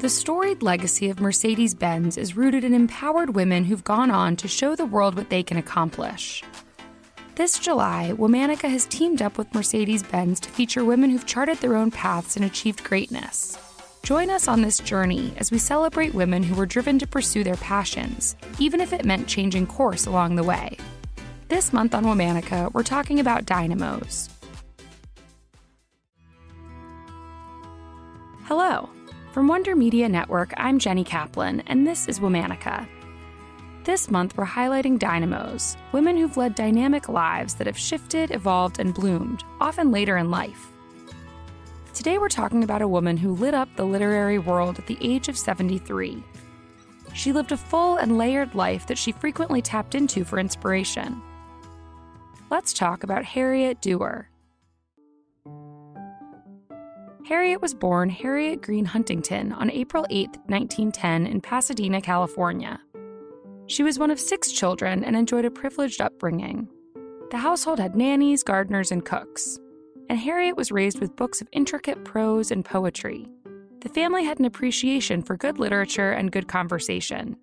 The storied legacy of Mercedes Benz is rooted in empowered women who've gone on to show the world what they can accomplish. This July, Womanica has teamed up with Mercedes Benz to feature women who've charted their own paths and achieved greatness. Join us on this journey as we celebrate women who were driven to pursue their passions, even if it meant changing course along the way. This month on Womanica, we're talking about dynamos. Hello. From Wonder Media Network, I'm Jenny Kaplan, and this is Womanica. This month, we're highlighting dynamos, women who've led dynamic lives that have shifted, evolved, and bloomed, often later in life. Today, we're talking about a woman who lit up the literary world at the age of 73. She lived a full and layered life that she frequently tapped into for inspiration. Let's talk about Harriet Doerr. Harriet was born Harriet Green Huntington on April 8, 1910, in Pasadena, California. She was one of six children and enjoyed a privileged upbringing. The household had nannies, gardeners, and cooks, and Harriet was raised with books of intricate prose and poetry. The family had an appreciation for good literature and good conversation.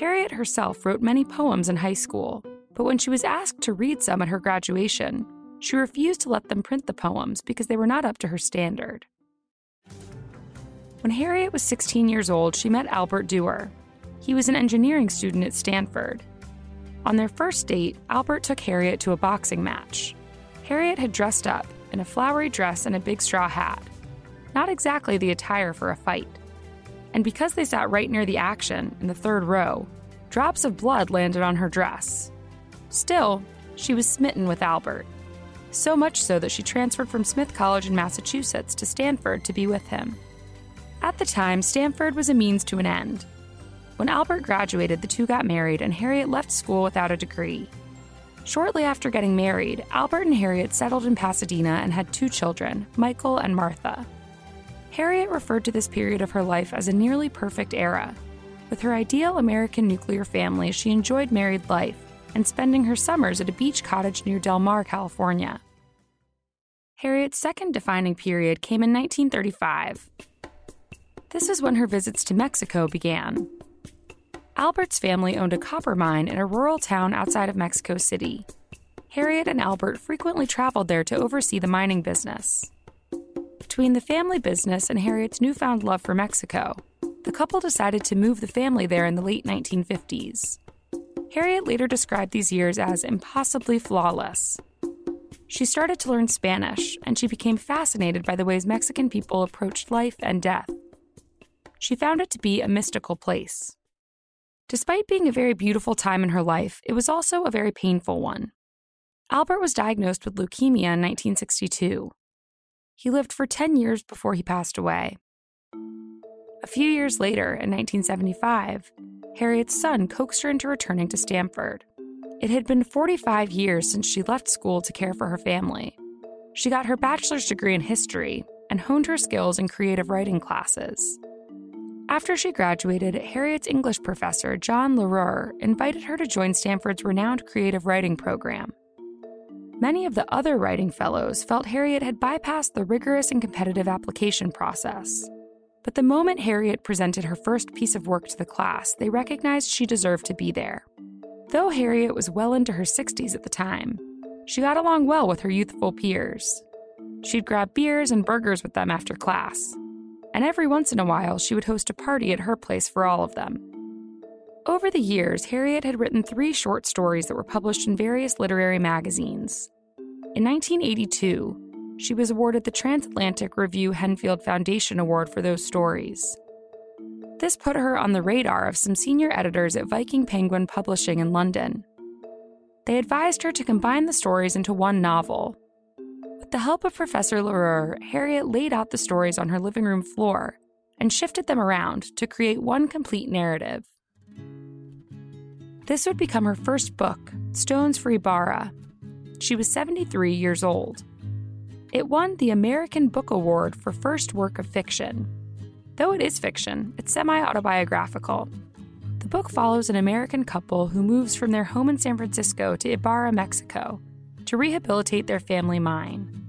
Harriet herself wrote many poems in high school, but when she was asked to read some at her graduation, she refused to let them print the poems because they were not up to her standard. When Harriet was 16 years old, she met Albert Doerr. He was an engineering student at Stanford. On their first date, Albert took Harriet to a boxing match. Harriet had dressed up in a flowery dress and a big straw hat. Not exactly the attire for a fight. And because they sat right near the action, in the third row, drops of blood landed on her dress. Still, she was smitten with Albert so much so that she transferred from Smith College in Massachusetts to Stanford to be with him. At the time, Stanford was a means to an end. When Albert graduated, the two got married, and Harriet left school without a degree. Shortly after getting married, Albert and Harriet settled in Pasadena and had two children, Michael and Martha. Harriet referred to this period of her life as a nearly perfect era. With her ideal American nuclear family, she enjoyed married life and spending her summers at a beach cottage near Del Mar, California. Harriet's second defining period came in 1935. This is when her visits to Mexico began. Albert's family owned a copper mine in a rural town outside of Mexico City. Harriet and Albert frequently traveled there to oversee the mining business. Between the family business and Harriet's newfound love for Mexico, the couple decided to move the family there in the late 1950s. Harriet later described these years as impossibly flawless. She started to learn Spanish, and she became fascinated by the ways Mexican people approached life and death. She found it to be a mystical place. Despite being a very beautiful time in her life, it was also a very painful one. Albert was diagnosed with leukemia in 1962. He lived for 10 years before he passed away. A few years later, in 1975, Harriet's son coaxed her into returning to Stanford. It had been 45 years since she left school to care for her family. She got her bachelor's degree in history and honed her skills in creative writing classes. After she graduated, Harriet's English professor, John L'Heureux, invited her to join Stanford's renowned creative writing program. Many of the other writing fellows felt Harriet had bypassed the rigorous and competitive application process. But the moment Harriet presented her first piece of work to the class, they recognized she deserved to be there. Though Harriet was well into her 60s at the time, she got along well with her youthful peers. She'd grab beers and burgers with them after class, and every once in a while she would host a party at her place for all of them. Over the years, Harriet had written three short stories that were published in various literary magazines. In 1982, she was awarded the Transatlantic Review Henfield Foundation Award for those stories. This put her on the radar of some senior editors at Viking Penguin Publishing in London. They advised her to combine the stories into one novel. With the help of Professor L'Heureux, Harriet laid out the stories on her living room floor and shifted them around to create one complete narrative. This would become her first book, Stones for Ibarra. She was 73 years old. It won the American Book Award for First Work of Fiction. Though it is fiction, it's semi autobiographical. The book follows an American couple who moves from their home in San Francisco to Ibarra, Mexico, to rehabilitate their family mine.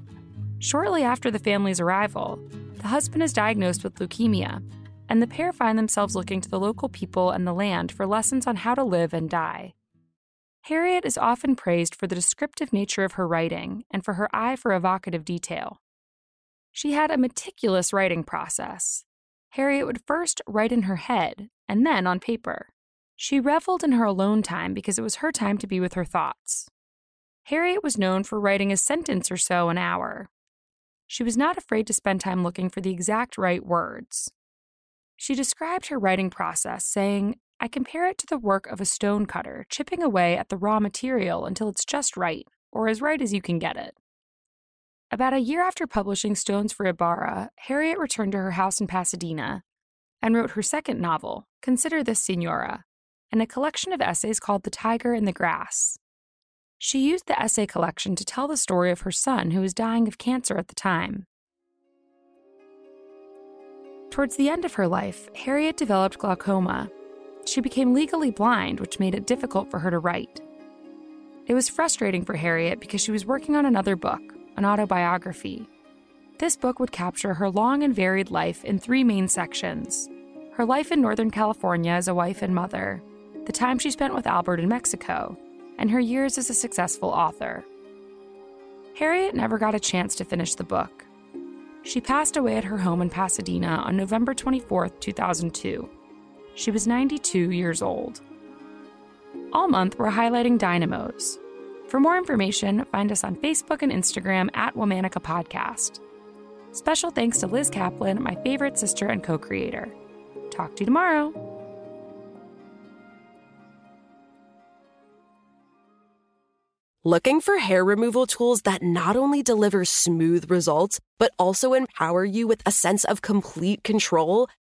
Shortly after the family's arrival, the husband is diagnosed with leukemia and the pair find themselves looking to the local people and the land for lessons on how to live and die. Harriet is often praised for the descriptive nature of her writing and for her eye for evocative detail. She had a meticulous writing process. Harriet would first write in her head and then on paper. She reveled in her alone time because it was her time to be with her thoughts. Harriet was known for writing a sentence or so an hour. She was not afraid to spend time looking for the exact right words. She described her writing process, saying, I compare it to the work of a stone cutter, chipping away at the raw material until it's just right, or as right as you can get it. About a year after publishing Stones for Ibarra, Harriet returned to her house in Pasadena and wrote her second novel, Consider This Senora, and a collection of essays called The Tiger in the Grass. She used the essay collection to tell the story of her son who was dying of cancer at the time. Towards the end of her life, Harriet developed glaucoma. She became legally blind, which made it difficult for her to write. It was frustrating for Harriet because she was working on another book, an autobiography. This book would capture her long and varied life in three main sections her life in Northern California as a wife and mother, the time she spent with Albert in Mexico, and her years as a successful author. Harriet never got a chance to finish the book. She passed away at her home in Pasadena on November 24, 2002. She was 92 years old. All month, we're highlighting dynamos. For more information, find us on Facebook and Instagram at Womanica Podcast. Special thanks to Liz Kaplan, my favorite sister and co creator. Talk to you tomorrow. Looking for hair removal tools that not only deliver smooth results, but also empower you with a sense of complete control?